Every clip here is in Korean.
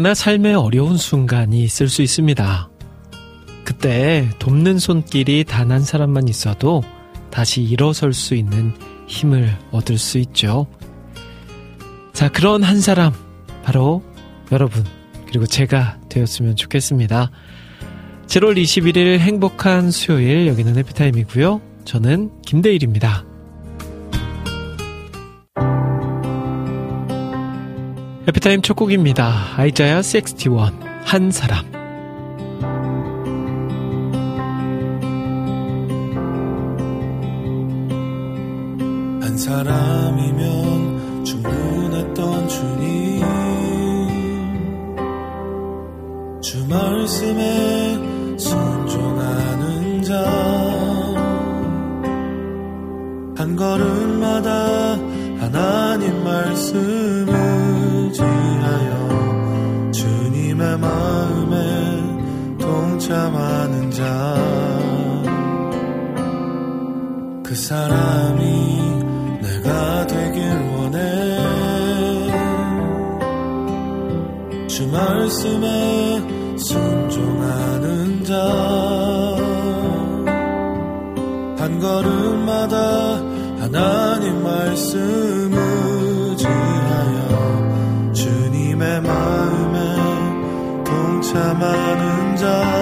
누구에게나 삶의 어려운 순간이 있을 수 있습니다. 그때 돕는 손길이 단 한 사람만 있어도 다시 일어설 수 있는 힘을 얻을 수 있죠. 자, 그런 한 사람, 바로 여러분, 그리고 제가 되었으면 좋겠습니다. 7월 21일 행복한 수요일, 여기는 해피타임이고요. 저는 김대일입니다. 해피타임 첫 곡입니다. 아이자야 61, 한 사람. 한 사람이면 충분했던 주님 주 말씀에 순종하는 자 한 걸음마다 하나님 말씀 동참하는 자. 그 사람이 내가 되길 원해. 주 말씀에 순종하는 자. 한 걸음마다 하나님 말씀 의지하여 주님의 마음에 동참하는 자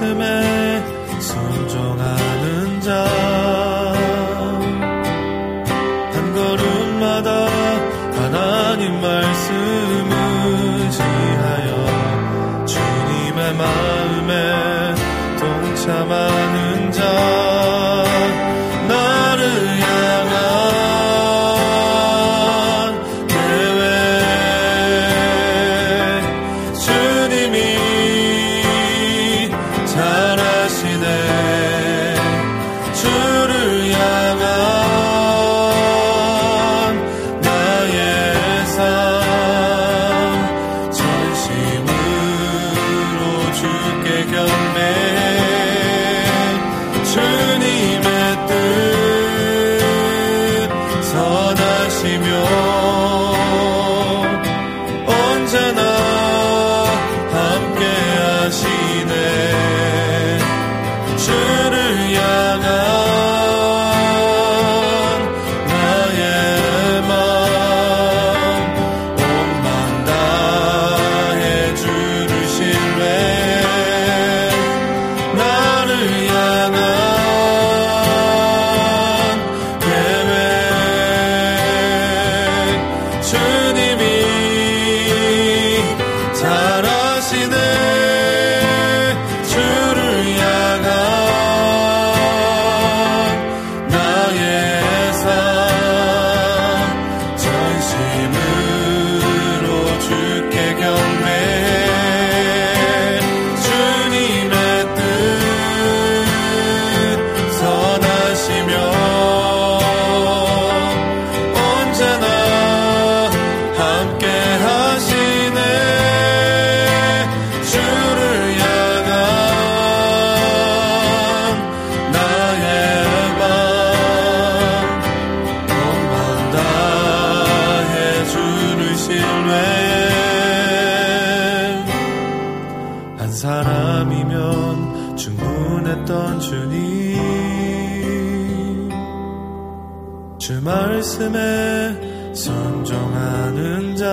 말 주 말씀에 순종하는 자.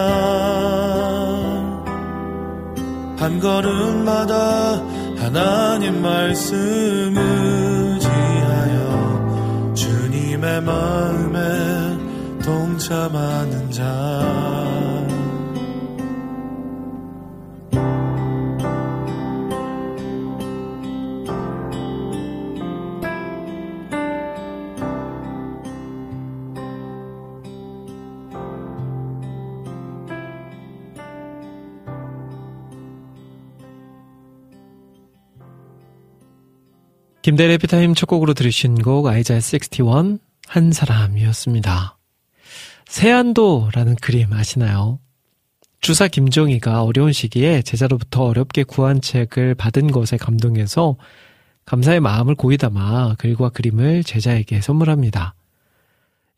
한 걸음마다 하나님 말씀 의지하여 주님의 마음에 동참하는 자 김대래 피타임 첫 곡으로 들으신 곡 아이자 61, 한 사람이었습니다. 세안도라는 그림 아시나요? 주사 김종희가 어려운 시기에 제자로부터 어렵게 구한 책을 받은 것에 감동해서 감사의 마음을 고이 담아 글과 그림을 제자에게 선물합니다.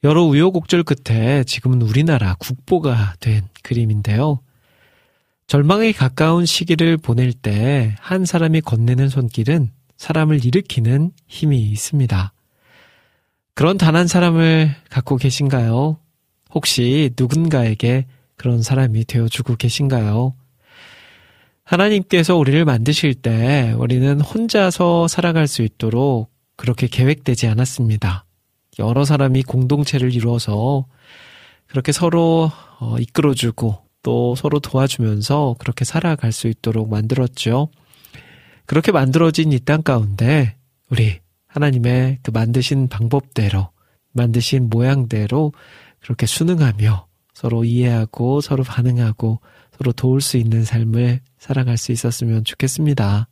여러 우여곡절 끝에 지금은 우리나라 국보가 된 그림인데요. 절망에 가까운 시기를 보낼 때 한 사람이 건네는 손길은 사람을 일으키는 힘이 있습니다. 그런 단 한 사람을 갖고 계신가요? 혹시 누군가에게 그런 사람이 되어주고 계신가요? 하나님께서 우리를 만드실 때 우리는 혼자서 살아갈 수 있도록 그렇게 계획되지 않았습니다. 여러 사람이 공동체를 이루어서 그렇게 서로 어, 이끌어주고 또 서로 도와주면서 그렇게 살아갈 수 있도록 만들었죠. 그렇게 만들어진 이 땅 가운데 우리 하나님의 그 만드신 방법대로 만드신 모양대로 그렇게 순응하며 서로 이해하고 서로 반응하고 서로 도울 수 있는 삶을 살아갈 수 있었으면 좋겠습니다.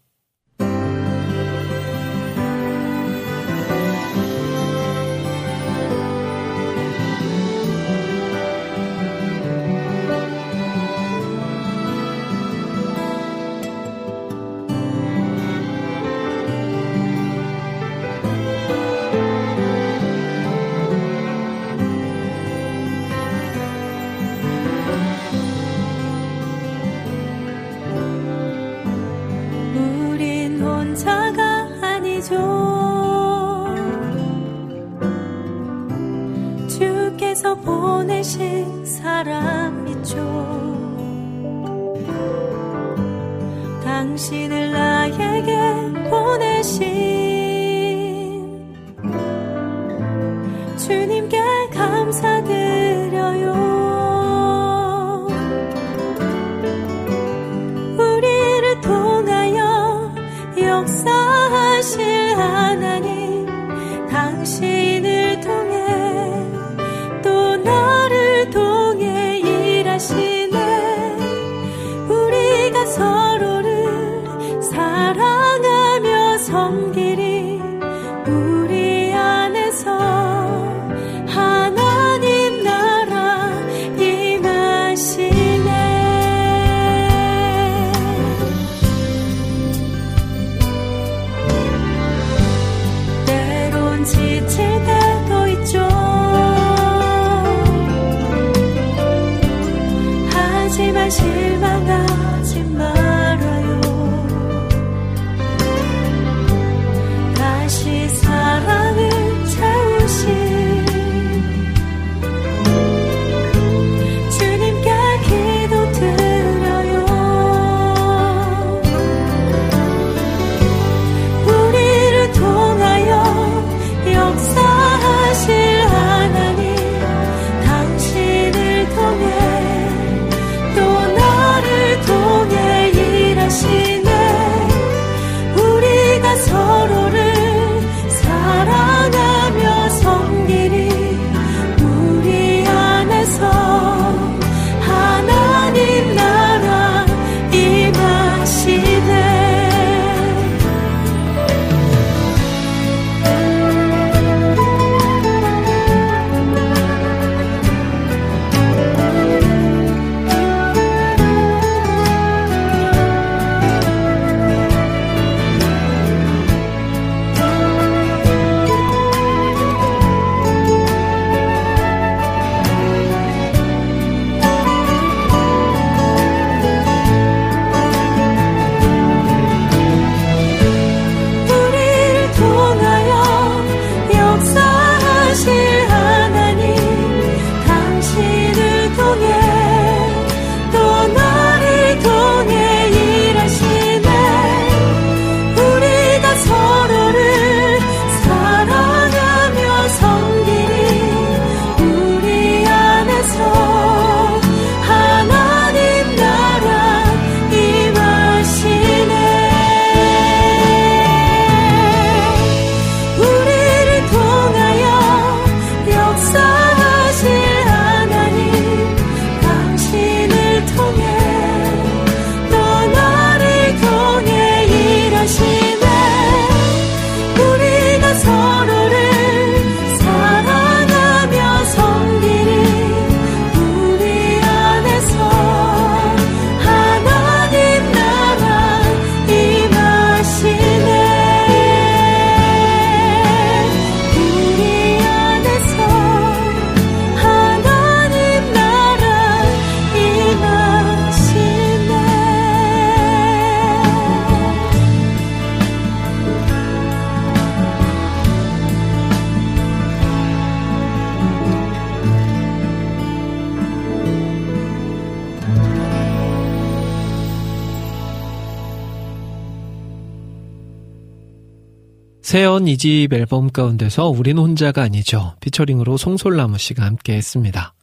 새연 이집 앨범 가운데서 우린 혼자가 아니죠. 피처링으로 송솔나무 씨가 함께 했습니다.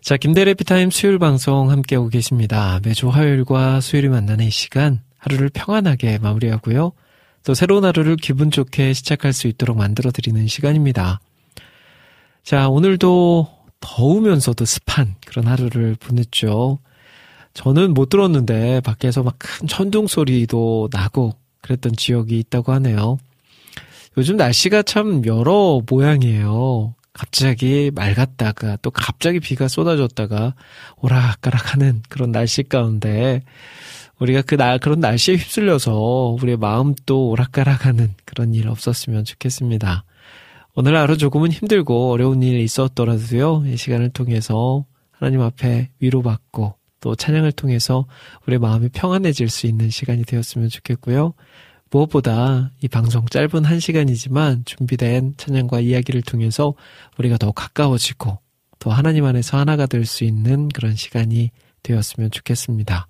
자, 김대래 피타임 수요일 방송 함께하고 계십니다. 매주 화요일과 수요일이 만나는 이 시간 하루를 평안하게 마무리하고요. 또 새로운 하루를 기분 좋게 시작할 수 있도록 만들어드리는 시간입니다. 자, 오늘도 더우면서도 습한 그런 하루를 보냈죠. 저는 못 들었는데 밖에서 막 큰 천둥 소리도 나고 그랬던 지역이 있다고 하네요. 요즘 날씨가 참 여러 모양이에요. 갑자기 맑았다가 또 갑자기 비가 쏟아졌다가 오락가락하는 그런 날씨 가운데 우리가 그 날, 그런 날씨에 휩쓸려서 우리의 마음도 오락가락하는 그런 일 없었으면 좋겠습니다. 오늘 하루 조금은 힘들고 어려운 일이 있었더라도요, 이 시간을 통해서 하나님 앞에 위로받고 또 찬양을 통해서 우리의 마음이 평안해질 수 있는 시간이 되었으면 좋겠고요. 무엇보다 이 방송 짧은 한 시간이지만 준비된 찬양과 이야기를 통해서 우리가 더 가까워지고 또 하나님 안에서 하나가 될 수 있는 그런 시간이 되었으면 좋겠습니다.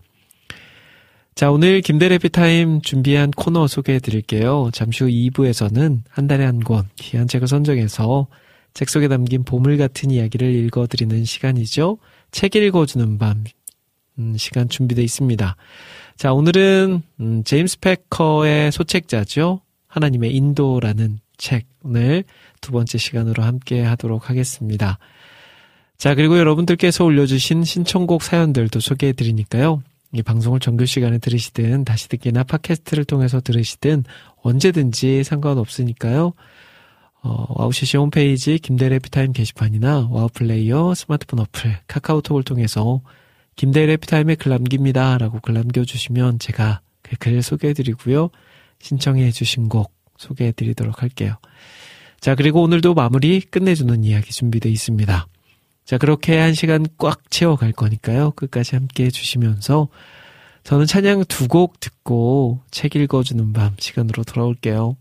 자, 오늘 김대래 피타임 준비한 코너 소개해 드릴게요. 잠시 후 2부에서는 한 달에 한 권 귀한 책을 선정해서 책 속에 담긴 보물 같은 이야기를 읽어 드리는 시간이죠. 책 읽어주는 밤 음, 시간 준비되어 있습니다. 자, 오늘은 음, 제임스 패커의 소책자죠. 하나님의 인도라는 책 오늘 두 번째 시간으로 함께 하도록 하겠습니다. 자, 그리고 여러분들께서 올려주신 신청곡 사연들도 소개해 드리니까요. 이 방송을 정규 시간에 들으시든 다시 듣기나 팟캐스트를 통해서 들으시든 언제든지 상관없으니까요. 어, 와우CCM 홈페이지 김대래 피타임 게시판이나 와우플레이어 스마트폰 어플 카카오톡을 통해서 김대래 피타임에 글 남깁니다. 라고 글 남겨주시면 제가 그 글 소개해드리고요. 신청해 주신 곡 소개해드리도록 할게요. 자, 그리고 오늘도 마무리 끝내주는 이야기 준비되어 있습니다. 자, 그렇게 한 시간 꽉 채워갈 거니까요. 끝까지 함께 해주시면서 저는 찬양 두 곡 듣고 책 읽어주는 밤 시간으로 돌아올게요.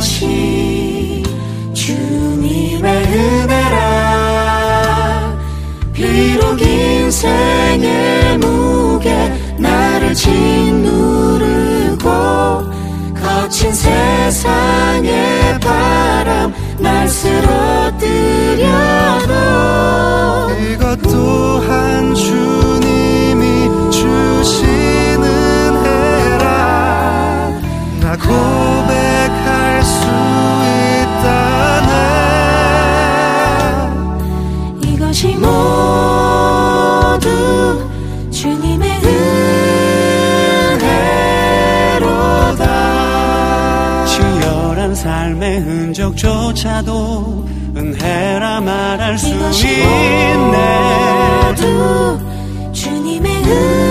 것이 주님의 은혜라. 비록 인생의 무게 나를 짓누르고 거친 세상의 바람 날 쓰러뜨려도 이것 또한 주님이 주신 삶의 흔적조차도 은혜라 말할 수 있네 모두 주님의 은혜.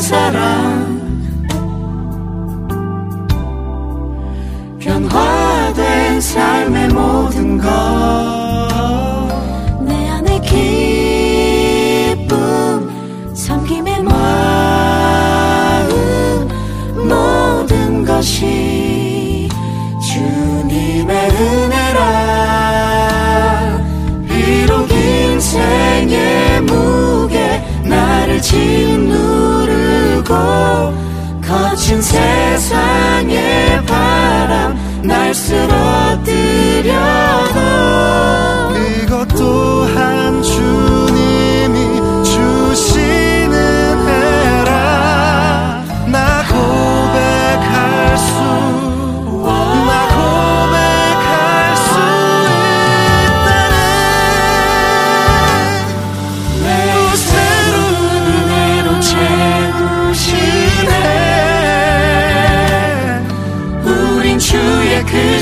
사랑. 변화된 삶의 모든 것내 안에 기쁨 섬김의 마음 모든 것이 주님의 은혜라. 비록 인생의 무게 나를 짓누 불고 거친 세상의 바람 날 쓰러뜨려도 이것 또한 주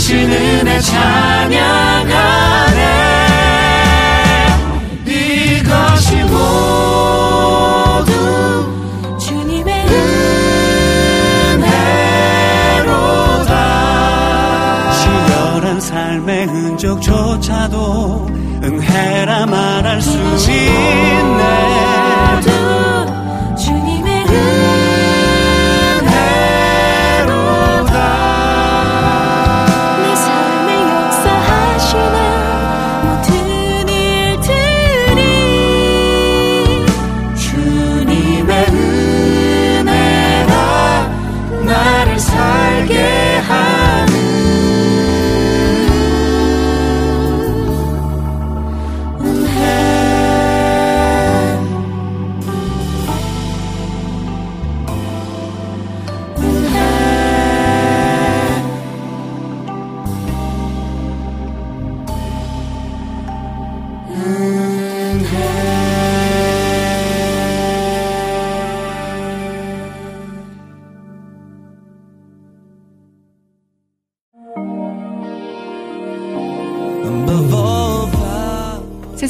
주시는 내 찬양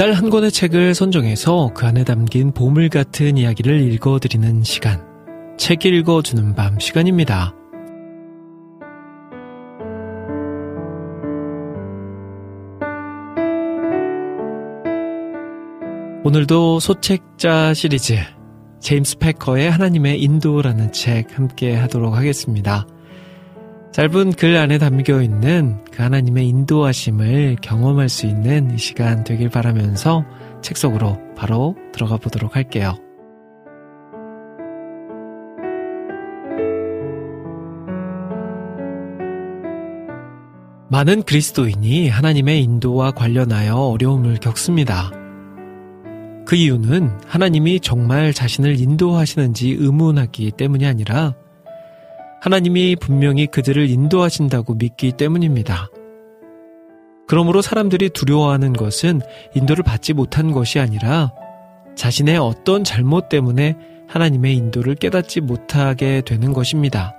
매달 한 권의 책을 선정해서 그 안에 담긴 보물 같은 이야기를 읽어드리는 시간. 책 읽어주는 밤 시간입니다. 오늘도 소책자 시리즈 제임스 패커의 하나님의 인도라는 책 함께 하도록 하겠습니다. 짧은 글 안에 담겨 있는 그 하나님의 인도하심을 경험할 수 있는 이 시간 되길 바라면서 책 속으로 바로 들어가 보도록 할게요. 많은 그리스도인이 하나님의 인도와 관련하여 어려움을 겪습니다. 그 이유는 하나님이 정말 자신을 인도하시는지 의문하기 때문이 아니라 하나님이 분명히 그들을 인도하신다고 믿기 때문입니다. 그러므로 사람들이 두려워하는 것은 인도를 받지 못한 것이 아니라 자신의 어떤 잘못 때문에 하나님의 인도를 깨닫지 못하게 되는 것입니다.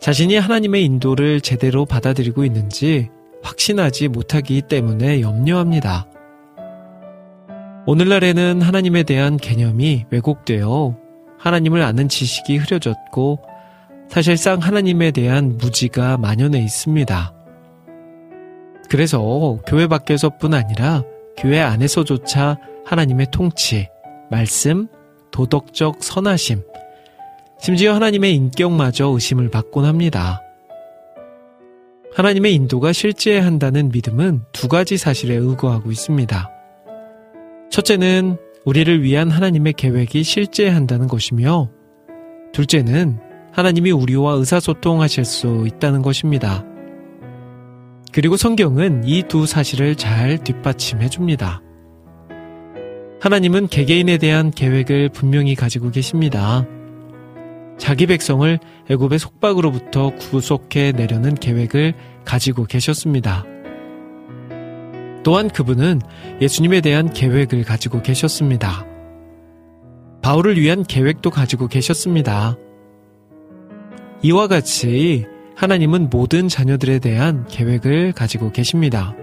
자신이 하나님의 인도를 제대로 받아들이고 있는지 확신하지 못하기 때문에 염려합니다. 오늘날에는 하나님에 대한 개념이 왜곡되어 하나님을 아는 지식이 흐려졌고 사실상 하나님에 대한 무지가 만연해 있습니다. 그래서 교회 밖에서뿐 아니라 교회 안에서조차 하나님의 통치, 말씀, 도덕적 선하심, 심지어 하나님의 인격마저 의심을 받곤 합니다. 하나님의 인도가 실제한다는 믿음은 두 가지 사실에 의거하고 있습니다. 첫째는 우리를 위한 하나님의 계획이 실제한다는 것이며, 둘째는 하나님이 우리와 의사소통하실 수 있다는 것입니다. 그리고 성경은 이 두 사실을 잘 뒷받침해 줍니다. 하나님은 개개인에 대한 계획을 분명히 가지고 계십니다. 자기 백성을 애굽의 속박으로부터 구속해 내려는 계획을 가지고 계셨습니다. 또한 그분은 예수님에 대한 계획을 가지고 계셨습니다. 바울을 위한 계획도 가지고 계셨습니다. 이와 같이 하나님은 모든 자녀들에 대한 계획을 가지고 계십니다.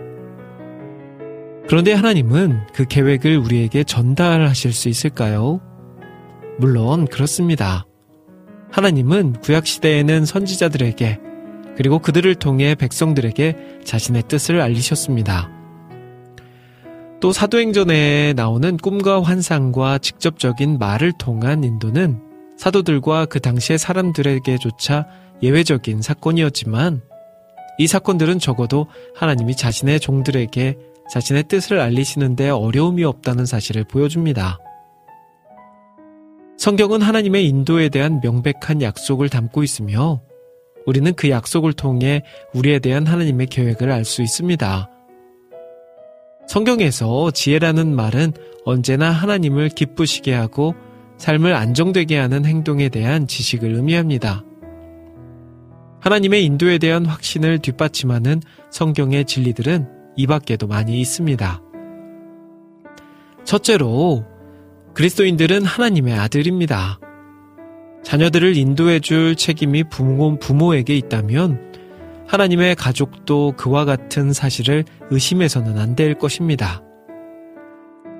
그런데 하나님은 그 계획을 우리에게 전달하실 수 있을까요? 물론 그렇습니다. 하나님은 구약시대에는 선지자들에게 그리고 그들을 통해 백성들에게 자신의 뜻을 알리셨습니다. 또 사도행전에 나오는 꿈과 환상과 직접적인 말을 통한 인도는 사도들과 그 당시의 사람들에게조차 예외적인 사건이었지만 이 사건들은 적어도 하나님이 자신의 종들에게 자신의 뜻을 알리시는데 어려움이 없다는 사실을 보여줍니다. 성경은 하나님의 인도에 대한 명백한 약속을 담고 있으며 우리는 그 약속을 통해 우리에 대한 하나님의 계획을 알 수 있습니다. 성경에서 지혜라는 말은 언제나 하나님을 기쁘시게 하고 삶을 안정되게 하는 행동에 대한 지식을 의미합니다. 하나님의 인도에 대한 확신을 뒷받침하는 성경의 진리들은 이 밖에도 많이 있습니다. 첫째로, 그리스도인들은 하나님의 아들입니다. 자녀들을 인도해 줄 책임이 부모, 부모에게 있다면 하나님의 가족도 그와 같은 사실을 의심해서는 안 될 것입니다.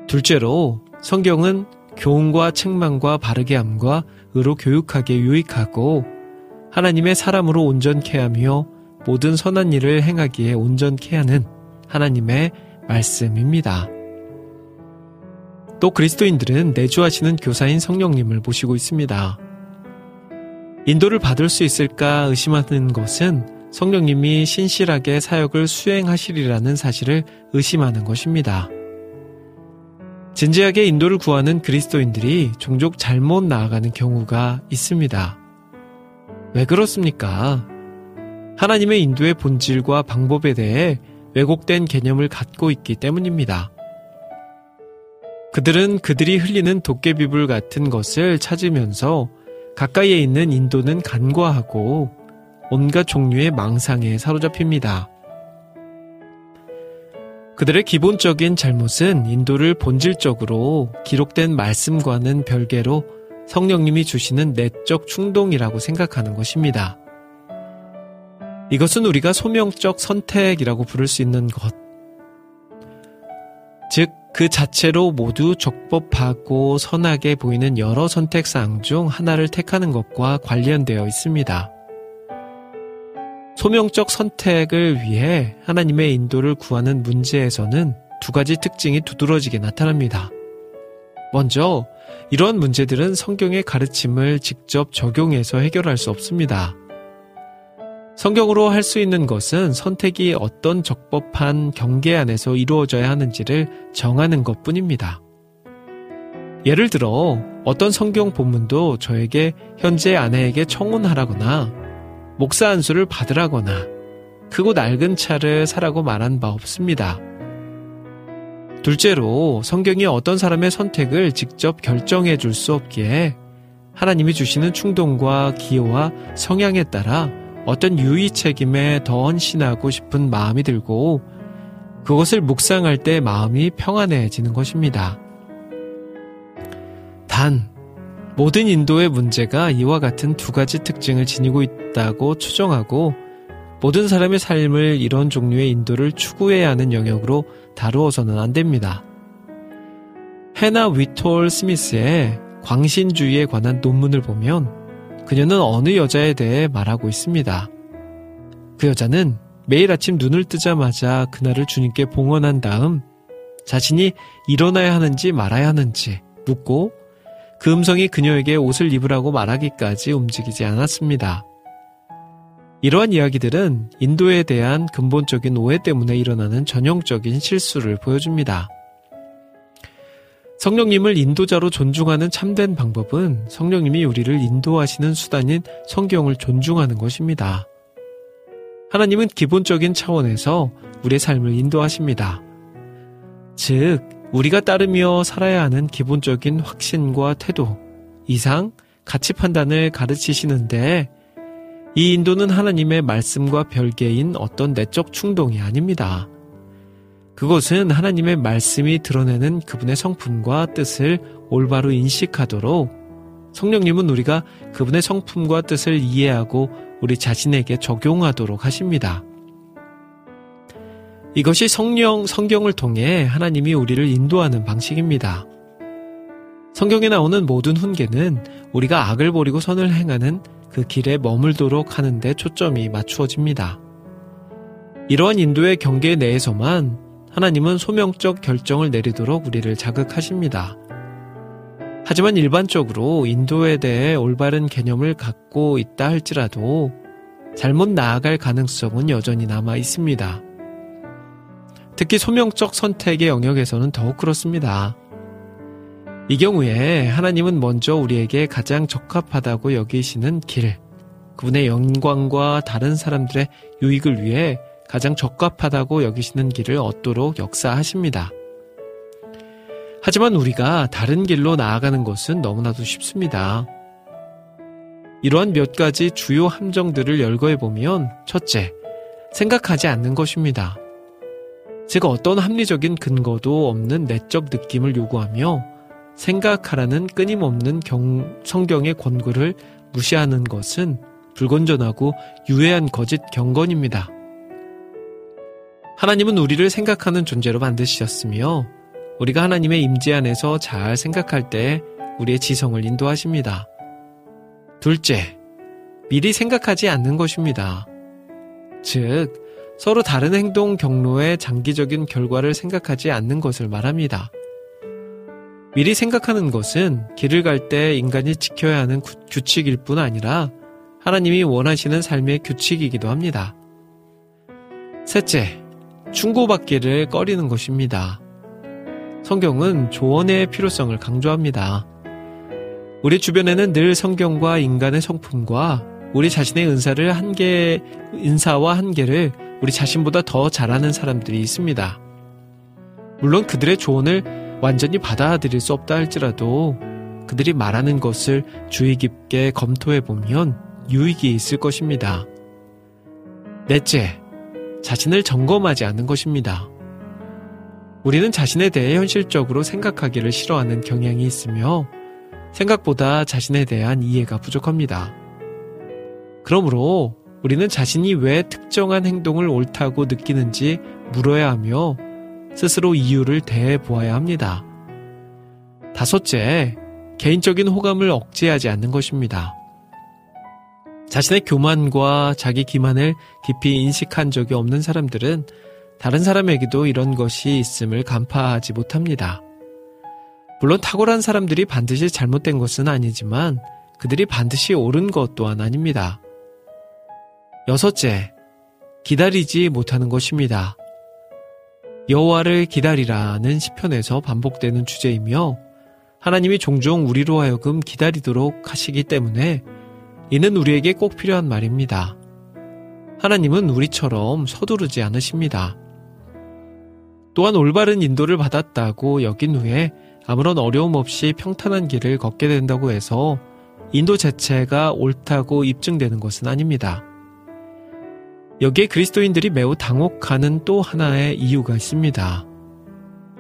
둘째로 성경은 교훈과 책망과 바르게 함과 의로 교육하게 유익하고 하나님의 사람으로 온전케 하며 모든 선한 일을 행하기에 온전케 하는 하나님의 말씀입니다. 또 그리스도인들은 내주하시는 교사인 성령님을 모시고 있습니다. 인도를 받을 수 있을까 의심하는 것은 성령님이 신실하게 사역을 수행하시리라는 사실을 의심하는 것입니다. 진지하게 인도를 구하는 그리스도인들이 종종 잘못 나아가는 경우가 있습니다. 왜 그렇습니까? 하나님의 인도의 본질과 방법에 대해 왜곡된 개념을 갖고 있기 때문입니다. 그들은 그들이 흘리는 도깨비불 같은 것을 찾으면서 가까이에 있는 인도는 간과하고 온갖 종류의 망상에 사로잡힙니다. 그들의 기본적인 잘못은 인도를 본질적으로 기록된 말씀과는 별개로 성령님이 주시는 내적 충동이라고 생각하는 것입니다. 이것은 우리가 소명적 선택이라고 부를 수 있는 것. 즉, 그 자체로 모두 적법하고 선하게 보이는 여러 선택사항 중 하나를 택하는 것과 관련되어 있습니다. 소명적 선택을 위해 하나님의 인도를 구하는 문제에서는 두 가지 특징이 두드러지게 나타납니다. 먼저, 이러한 문제들은 성경의 가르침을 직접 적용해서 해결할 수 없습니다. 성경으로 할 수 있는 것은 선택이 어떤 적법한 경계 안에서 이루어져야 하는지를 정하는 것 뿐입니다. 예를 들어, 어떤 성경 본문도 저에게 현재 아내에게 청혼하라거나 목사 안수를 받으라거나 크고 낡은 차를 사라고 말한 바 없습니다. 둘째로 성경이 어떤 사람의 선택을 직접 결정해 줄 수 없기에 하나님이 주시는 충동과 기호와 성향에 따라 어떤 유의 책임에 더 헌신하고 싶은 마음이 들고 그것을 묵상할 때 마음이 평안해지는 것입니다. 단, 모든 인도의 문제가 이와 같은 두 가지 특징을 지니고 있다고 추정하고 모든 사람의 삶을 이런 종류의 인도를 추구해야 하는 영역으로 다루어서는 안 됩니다. 해나 위톨 스미스의 광신주의에 관한 논문을 보면 그녀는 어느 여자에 대해 말하고 있습니다. 그 여자는 매일 아침 눈을 뜨자마자 그날을 주님께 봉헌한 다음 자신이 일어나야 하는지 말아야 하는지 묻고 그 음성이 그녀에게 옷을 입으라고 말하기까지 움직이지 않았습니다. 이러한 이야기들은 인도에 대한 근본적인 오해 때문에 일어나는 전형적인 실수를 보여줍니다. 성령님을 인도자로 존중하는 참된 방법은 성령님이 우리를 인도하시는 수단인 성경을 존중하는 것입니다. 하나님은 기본적인 차원에서 우리의 삶을 인도하십니다. 즉, 우리가 따르며 살아야 하는 기본적인 확신과 태도, 이상, 가치 판단을 가르치시는데 이 인도는 하나님의 말씀과 별개인 어떤 내적 충동이 아닙니다. 그것은 하나님의 말씀이 드러내는 그분의 성품과 뜻을 올바로 인식하도록 성령님은 우리가 그분의 성품과 뜻을 이해하고 우리 자신에게 적용하도록 하십니다. 이것이 성령, 성경을 통해 하나님이 우리를 인도하는 방식입니다. 성경에 나오는 모든 훈계는 우리가 악을 버리고 선을 행하는 그 길에 머물도록 하는데 초점이 맞추어집니다. 이러한 인도의 경계 내에서만 하나님은 소명적 결정을 내리도록 우리를 자극하십니다. 하지만 일반적으로 인도에 대해 올바른 개념을 갖고 있다 할지라도 잘못 나아갈 가능성은 여전히 남아 있습니다. 특히 소명적 선택의 영역에서는 더욱 그렇습니다. 이 경우에 하나님은 먼저 우리에게 가장 적합하다고 여기시는 길, 그분의 영광과 다른 사람들의 유익을 위해 가장 적합하다고 여기시는 길을 얻도록 역사하십니다. 하지만 우리가 다른 길로 나아가는 것은 너무나도 쉽습니다. 이러한 몇 가지 주요 함정들을 열거해 보면 첫째, 생각하지 않는 것입니다. 즉 어떤 합리적인 근거도 없는 내적 느낌을 요구하며 생각하라는 끊임없는 경, 성경의 권고를 무시하는 것은 불건전하고 유해한 거짓 경건입니다. 하나님은 우리를 생각하는 존재로 만드셨으며 우리가 하나님의 임재 안에서 잘 생각할 때 우리의 지성을 인도하십니다. 둘째, 미리 생각하지 않는 것입니다. 즉, 서로 다른 행동 경로의 장기적인 결과를 생각하지 않는 것을 말합니다. 미리 생각하는 것은 길을 갈 때 인간이 지켜야 하는 규칙일 뿐 아니라 하나님이 원하시는 삶의 규칙이기도 합니다. 셋째, 충고받기를 꺼리는 것입니다. 성경은 조언의 필요성을 강조합니다. 우리 주변에는 늘 성경과 인간의 성품과 우리 자신의 은사를 한계, 인사와 한계를 우리 자신보다 더 잘하는 사람들이 있습니다. 물론 그들의 조언을 완전히 받아들일 수 없다 할지라도 그들이 말하는 것을 주의 깊게 검토해 보면 유익이 있을 것입니다. 넷째, 자신을 점검하지 않는 것입니다. 우리는 자신에 대해 현실적으로 생각하기를 싫어하는 경향이 있으며 생각보다 자신에 대한 이해가 부족합니다. 그러므로 우리는 자신이 왜 특정한 행동을 옳다고 느끼는지 물어야 하며 스스로 이유를 대해 보아야 합니다. 다섯째, 개인적인 호감을 억제하지 않는 것입니다. 자신의 교만과 자기 기만을 깊이 인식한 적이 없는 사람들은 다른 사람에게도 이런 것이 있음을 간파하지 못합니다. 물론 탁월한 사람들이 반드시 잘못된 것은 아니지만 그들이 반드시 옳은 것 또한 아닙니다. 여섯째, 기다리지 못하는 것입니다. 여호와를 기다리라는 시편에서 반복되는 주제이며 하나님이 종종 우리로 하여금 기다리도록 하시기 때문에 이는 우리에게 꼭 필요한 말입니다. 하나님은 우리처럼 서두르지 않으십니다. 또한 올바른 인도를 받았다고 여긴 후에 아무런 어려움 없이 평탄한 길을 걷게 된다고 해서 인도 자체가 옳다고 입증되는 것은 아닙니다. 여기에 그리스도인들이 매우 당혹하는 또 하나의 이유가 있습니다.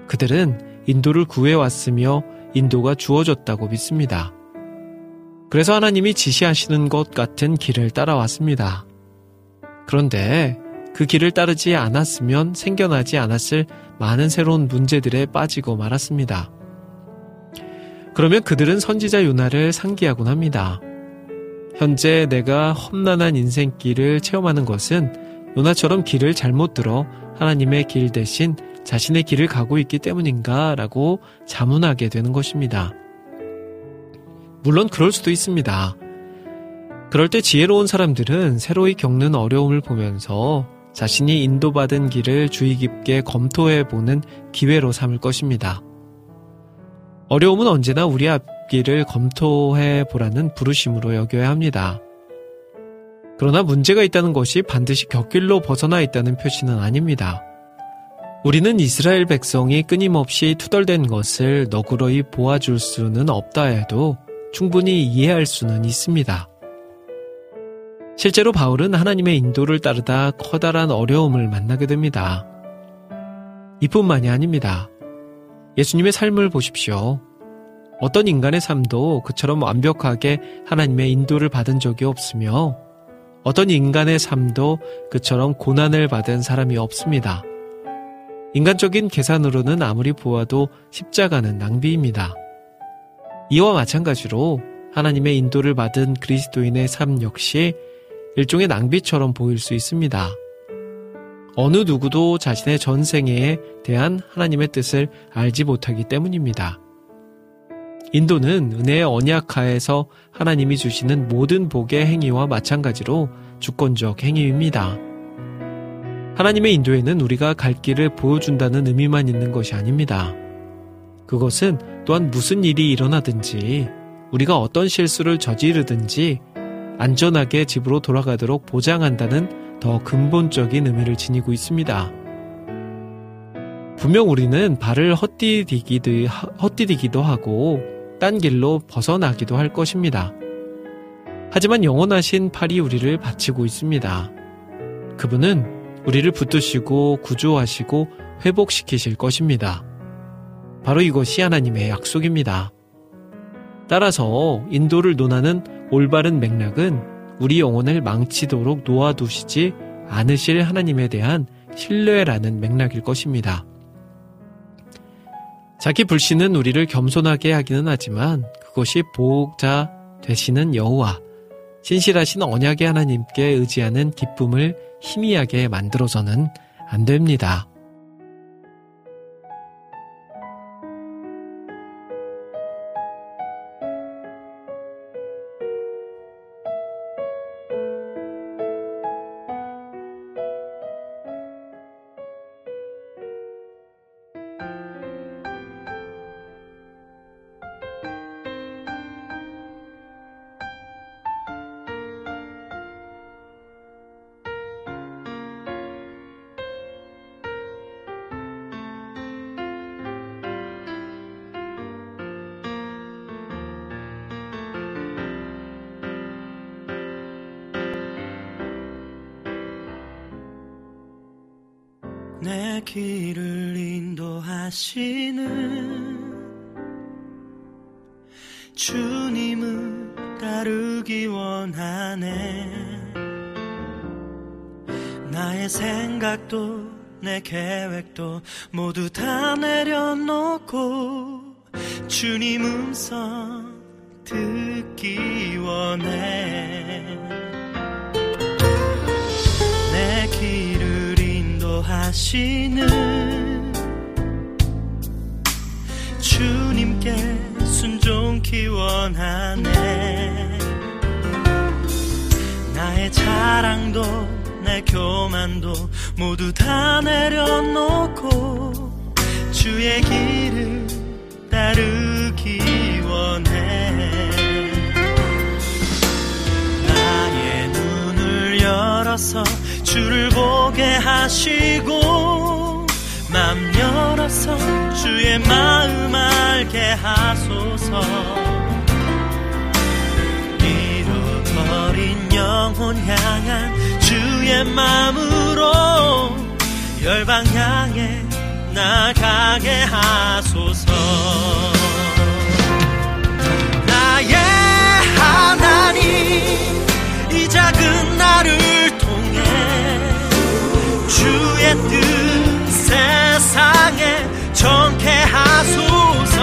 그들은 인도를 구해왔으며 인도가 주어졌다고 믿습니다. 그래서 하나님이 지시하시는 것 같은 길을 따라왔습니다. 그런데 그 길을 따르지 않았으면 생겨나지 않았을 많은 새로운 문제들에 빠지고 말았습니다. 그러면 그들은 선지자 요나를 상기하곤 합니다. 현재 내가 험난한 인생길을 체험하는 것은 요나처럼 길을 잘못 들어 하나님의 길 대신 자신의 길을 가고 있기 때문인가 라고 자문하게 되는 것입니다. 물론 그럴 수도 있습니다. 그럴 때 지혜로운 사람들은 새로이 겪는 어려움을 보면서 자신이 인도받은 길을 주의 깊게 검토해 보는 기회로 삼을 것입니다. 어려움은 언제나 우리 앞 길을 검토해 보라는 부르심으로 여겨야 합니다. 그러나 문제가 있다는 것이 반드시 곁길로 벗어나 있다는 표시는 아닙니다. 우리는 이스라엘 백성이 끊임없이 투덜댄 것을 너그러이 보아줄 수는 없다 해도 충분히 이해할 수는 있습니다. 실제로 바울은 하나님의 인도를 따르다 커다란 어려움을 만나게 됩니다. 이뿐만이 아닙니다. 예수님의 삶을 보십시오. 어떤 인간의 삶도 그처럼 완벽하게 하나님의 인도를 받은 적이 없으며 어떤 인간의 삶도 그처럼 고난을 받은 사람이 없습니다. 인간적인 계산으로는 아무리 보아도 십자가는 낭비입니다. 이와 마찬가지로 하나님의 인도를 받은 그리스도인의 삶 역시 일종의 낭비처럼 보일 수 있습니다. 어느 누구도 자신의 전생에 대한 하나님의 뜻을 알지 못하기 때문입니다. 인도는 은혜의 언약하에서 하나님이 주시는 모든 복의 행위와 마찬가지로 주권적 행위입니다. 하나님의 인도에는 우리가 갈 길을 보여준다는 의미만 있는 것이 아닙니다. 그것은 또한 무슨 일이 일어나든지 우리가 어떤 실수를 저지르든지 안전하게 집으로 돌아가도록 보장한다는 더 근본적인 의미를 지니고 있습니다. 분명 우리는 발을 헛디디기도, 하고 딴 길로 벗어나기도 할 것입니다. 하지만 영원하신 팔이 우리를 바치고 있습니다. 그분은 우리를 붙드시고 구조하시고 회복시키실 것입니다. 바로 이것이 하나님의 약속입니다. 따라서 인도를 논하는 올바른 맥락은 우리 영혼을 망치도록 놓아두시지 않으실 하나님에 대한 신뢰라는 맥락일 것입니다. 자기 불신은 우리를 겸손하게 하기는 하지만 그것이 보호자 되시는 여호와 신실하신 언약의 하나님께 의지하는 기쁨을 희미하게 만들어서는 안 됩니다. 마음으로 열방 향해 나가게 하소서. 나의 하나님 이 작은 나를 통해 주의 뜻 세상에 전케 하소서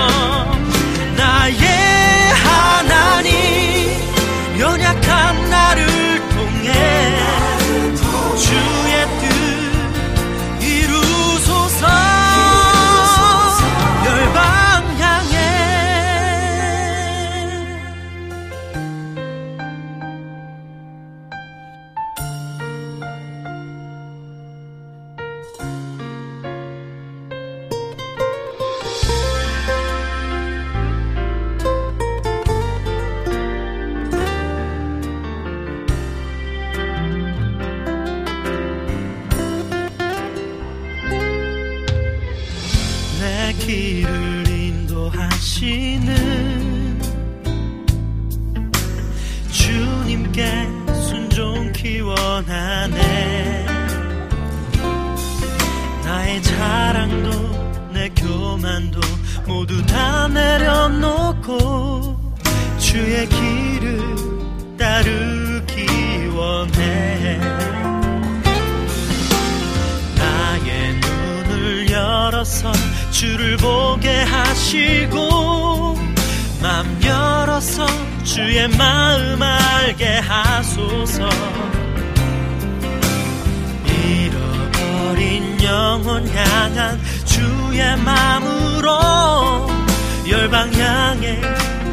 내려놓고 주의 길을 따르기 원해. 나의 눈을 주를 보게 하시고 맘 열어서 주의 마음 알게 하소서. 잃어버린 영혼 향한 주의 마음으로 열방 향해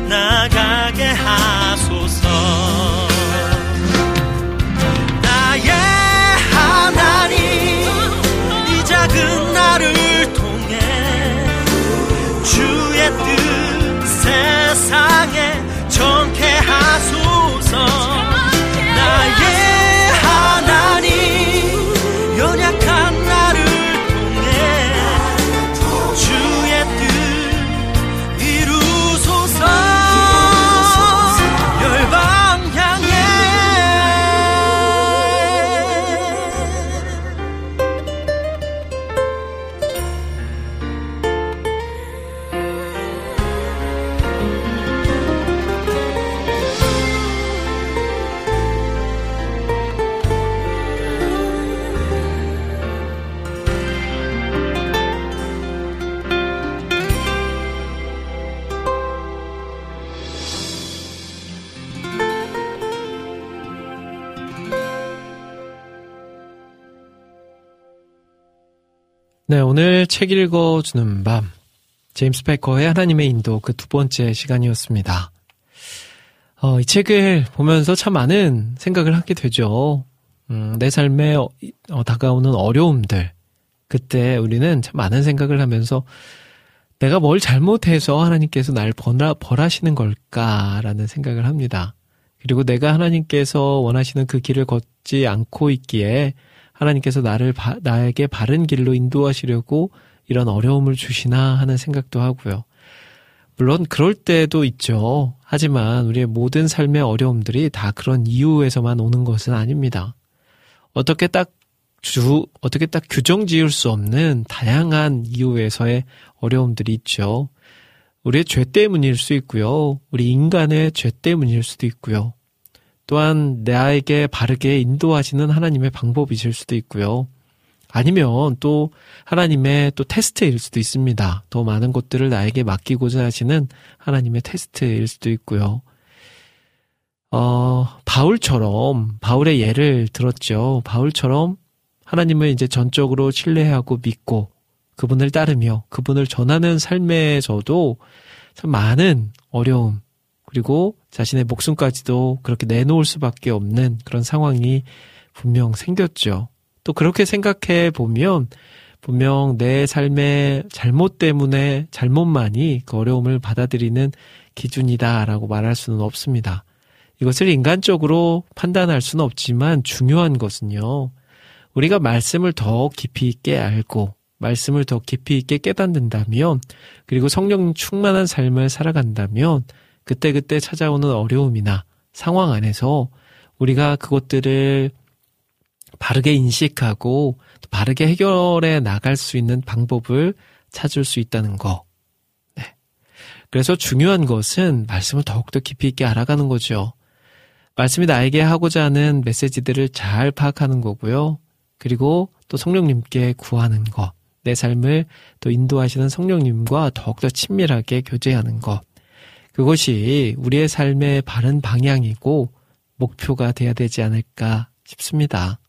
나가게 하소서. 나의 하나님 이 작은 나를 통해 주의 뜻 네, 오늘 책 읽어주는 밤. 제임스 패커의 하나님의 인도 그 두 번째 시간이었습니다. 어, 이 책을 보면서 참 많은 생각을 하게 되죠. 음, 내 삶에 어, 어, 다가오는 어려움들. 그때 우리는 참 많은 생각을 하면서 내가 뭘 잘못해서 하나님께서 날 벌하, 벌하시는 걸까라는 생각을 합니다. 그리고 내가 하나님께서 원하시는 그 길을 걷지 않고 있기에 하나님께서 나를 바, 나에게 바른 길로 인도하시려고 이런 어려움을 주시나 하는 생각도 하고요. 물론 그럴 때도 있죠. 하지만 우리의 모든 삶의 어려움들이 다 그런 이유에서만 오는 것은 아닙니다. 어떻게 딱 주, 어떻게 딱 규정 지을 수 없는 다양한 이유에서의 어려움들이 있죠. 우리의 죄 때문일 수 있고요. 우리 인간의 죄 때문일 수도 있고요. 또한 나에게 바르게 인도하시는 하나님의 방법이실 수도 있고요. 아니면 또 하나님의 또 테스트일 수도 있습니다. 더 많은 것들을 나에게 맡기고자 하시는 하나님의 테스트일 수도 있고요. 어, 바울처럼, 바울의 예를 들었죠. 바울처럼 하나님을 이제 전적으로 신뢰하고 믿고 그분을 따르며 그분을 전하는 삶에서도 참 많은 어려움, 그리고 자신의 목숨까지도 그렇게 내놓을 수밖에 없는 그런 상황이 분명 생겼죠. 또 그렇게 생각해 보면 분명 내 삶의 잘못 때문에 잘못만이 그 어려움을 받아들이는 기준이다라고 말할 수는 없습니다. 이것을 인간적으로 판단할 수는 없지만 중요한 것은요. 우리가 말씀을 더 깊이 있게 알고 말씀을 더 깊이 있게 깨닫는다면 그리고 성령 충만한 삶을 살아간다면 그때그때 찾아오는 어려움이나 상황 안에서 우리가 그것들을 바르게 인식하고 바르게 해결해 나갈 수 있는 방법을 찾을 수 있다는 거. 네. 그래서 중요한 것은 말씀을 더욱더 깊이 있게 알아가는 거죠. 말씀이 나에게 하고자 하는 메시지들을 잘 파악하는 거고요. 그리고 또 성령님께 구하는 것. 내 삶을 또 인도하시는 성령님과 더욱더 친밀하게 교제하는 것. 그것이 우리의 삶의 바른 방향이고 목표가 돼야 되지 않을까 싶습니다.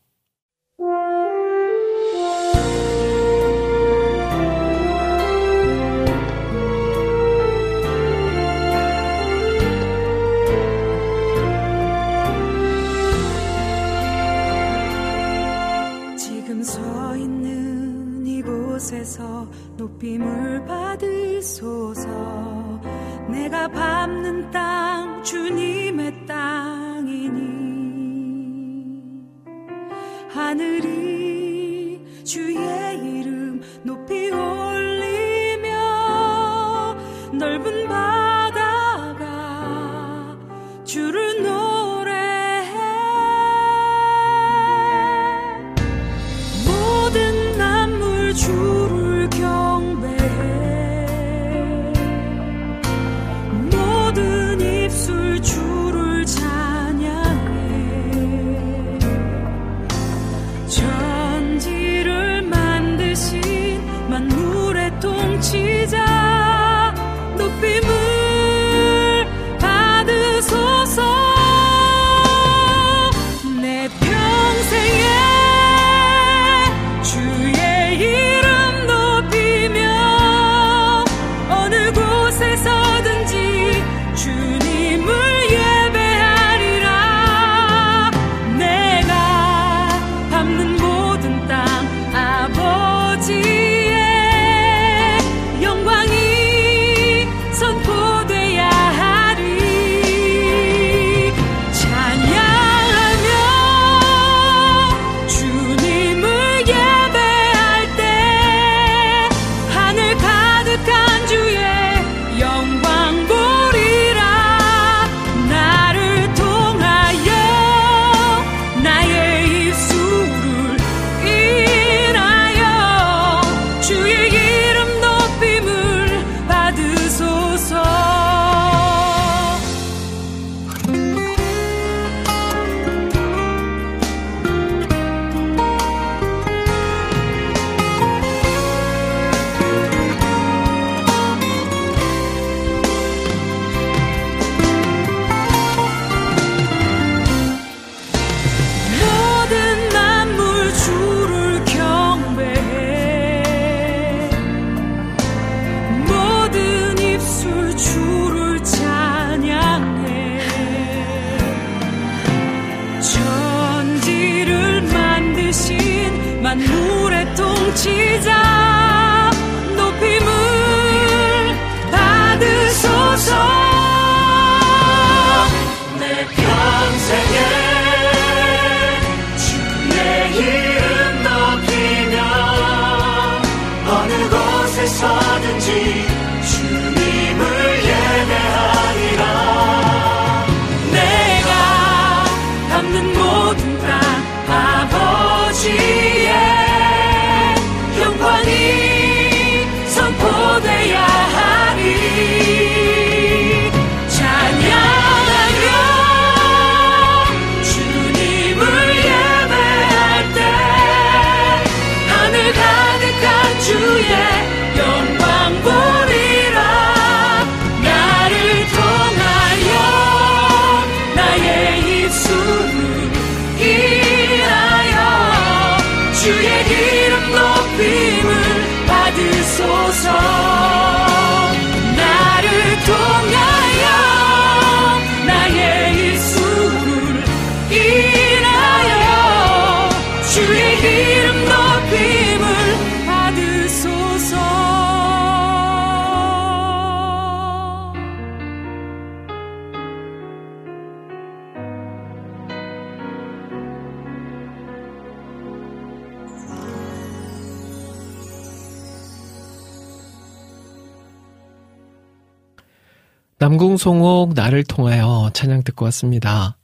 남궁송옥 나를 통하여 찬양 듣고 왔습니다.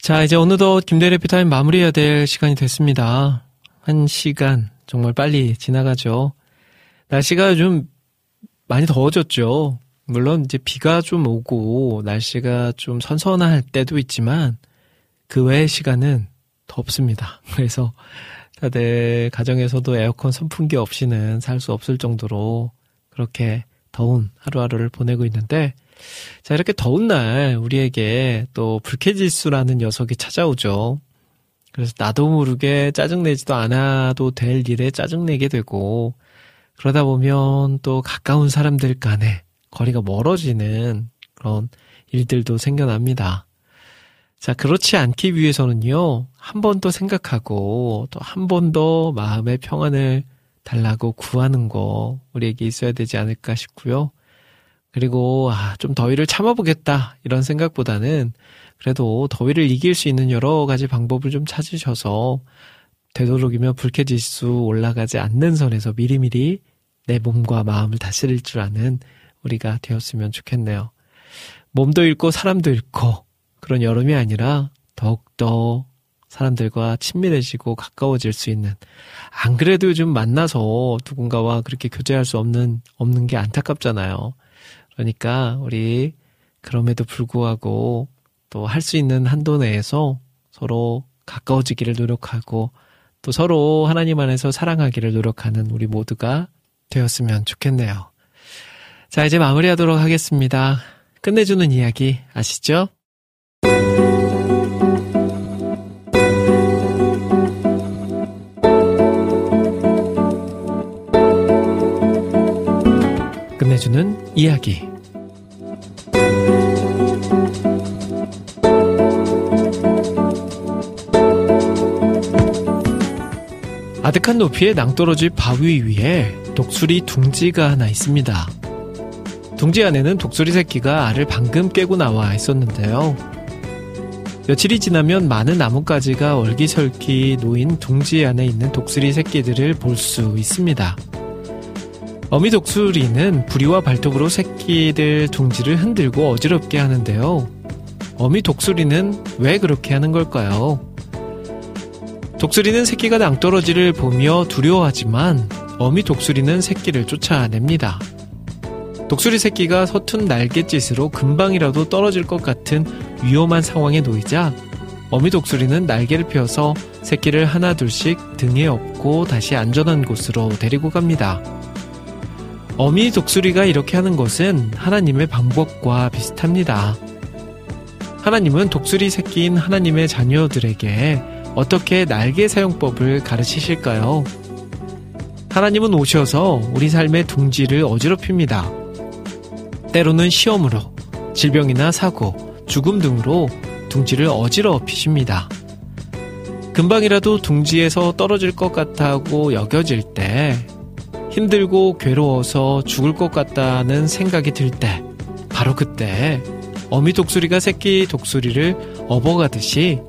자, 이제 어느덧 김대래 피타임 마무리해야 될 시간이 됐습니다. 한 시간 정말 빨리 지나가죠. 날씨가 좀 많이 더워졌죠. 물론 이제 비가 좀 오고 날씨가 좀 선선할 때도 있지만 그 외의 시간은 덥습니다. 그래서 다들 가정에서도 에어컨 선풍기 없이는 살 수 없을 정도로 그렇게 더운 하루하루를 보내고 있는데 자 이렇게 더운 날 우리에게 또 불쾌지수라는 녀석이 찾아오죠. 그래서 나도 모르게 짜증내지도 않아도 될 일에 짜증내게 되고 그러다 보면 또 가까운 사람들 간에 거리가 멀어지는 그런 일들도 생겨납니다. 자, 그렇지 않기 위해서는요, 한 번 더 생각하고, 또 한 번 더 마음의 평안을 달라고 구하는 거, 우리에게 있어야 되지 않을까 싶고요. 그리고, 아, 좀 더위를 참아보겠다, 이런 생각보다는, 그래도 더위를 이길 수 있는 여러 가지 방법을 좀 찾으셔서, 되도록이면 불쾌지수 올라가지 않는 선에서 미리미리 내 몸과 마음을 다스릴 줄 아는 우리가 되었으면 좋겠네요. 몸도 잃고 사람도 잃고 그런 여름이 아니라 더욱더 사람들과 친밀해지고 가까워질 수 있는 안 그래도 요즘 만나서 누군가와 그렇게 교제할 수 없는 없는 게 안타깝잖아요. 그러니까 우리 그럼에도 불구하고 또 할 수 있는 한도 내에서 서로 가까워지기를 노력하고 또 서로 하나님 안에서 사랑하기를 노력하는 우리 모두가 되었으면 좋겠네요. 자, 이제 마무리하도록 하겠습니다. 끝내주는 이야기 아시죠? 끝내주는 이야기. 아득한 높이의 낭떠러지 바위 위에 독수리 둥지가 하나 있습니다. 둥지 안에는 독수리 새끼가 알을 방금 깨고 나와 있었는데요. 며칠이 지나면 많은 나뭇가지가 얼기설기 놓인 둥지 안에 있는 독수리 새끼들을 볼 수 있습니다. 어미 독수리는 부리와 발톱으로 새끼들 둥지를 흔들고 어지럽게 하는데요. 어미 독수리는 왜 그렇게 하는 걸까요? 독수리는 새끼가 낭떠러지를 보며 두려워하지만 어미 독수리는 새끼를 쫓아냅니다. 독수리 새끼가 서툰 날갯짓으로 금방이라도 떨어질 것 같은 위험한 상황에 놓이자 어미 독수리는 날개를 펴서 새끼를 하나 둘씩 등에 업고 다시 안전한 곳으로 데리고 갑니다. 어미 독수리가 이렇게 하는 것은 하나님의 방법과 비슷합니다. 하나님은 독수리 새끼인 하나님의 자녀들에게 어떻게 날개 사용법을 가르치실까요? 하나님은 오셔서 우리 삶의 둥지를 어지럽힙니다. 때로는 시험으로, 질병이나 사고, 죽음 등으로 둥지를 어지럽히십니다. 금방이라도 둥지에서 떨어질 것 같다고 여겨질 때, 힘들고 괴로워서 죽을 것 같다는 생각이 들 때, 바로 그때 어미 독수리가 새끼 독수리를 업어가듯이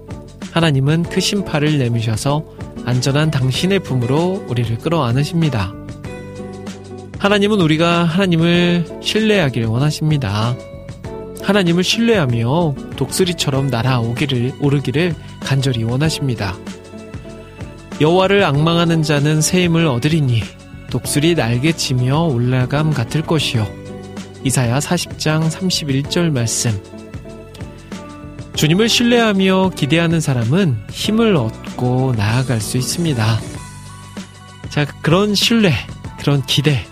하나님은 크신 팔을 내미셔서 안전한 당신의 품으로 우리를 끌어안으십니다. 하나님은 우리가 하나님을 신뢰하기를 원하십니다. 하나님을 신뢰하며 독수리처럼 날아오기를 오르기를 간절히 원하십니다. 여호와를 악망하는 자는 새 힘을 얻으리니 독수리 날개치며 올라감 같을 것이요. 이사야 40장 31절 말씀. 주님을 신뢰하며 기대하는 사람은 힘을 얻고 나아갈 수 있습니다. 자, 그런 신뢰, 그런 기대,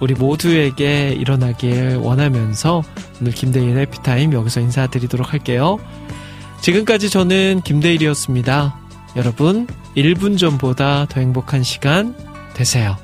우리 모두에게 일어나길 원하면서 오늘 김대일의 해피타임 여기서 인사드리도록 할게요. 지금까지 저는 김대일이었습니다. 여러분, 1분 전보다 더 행복한 시간 되세요.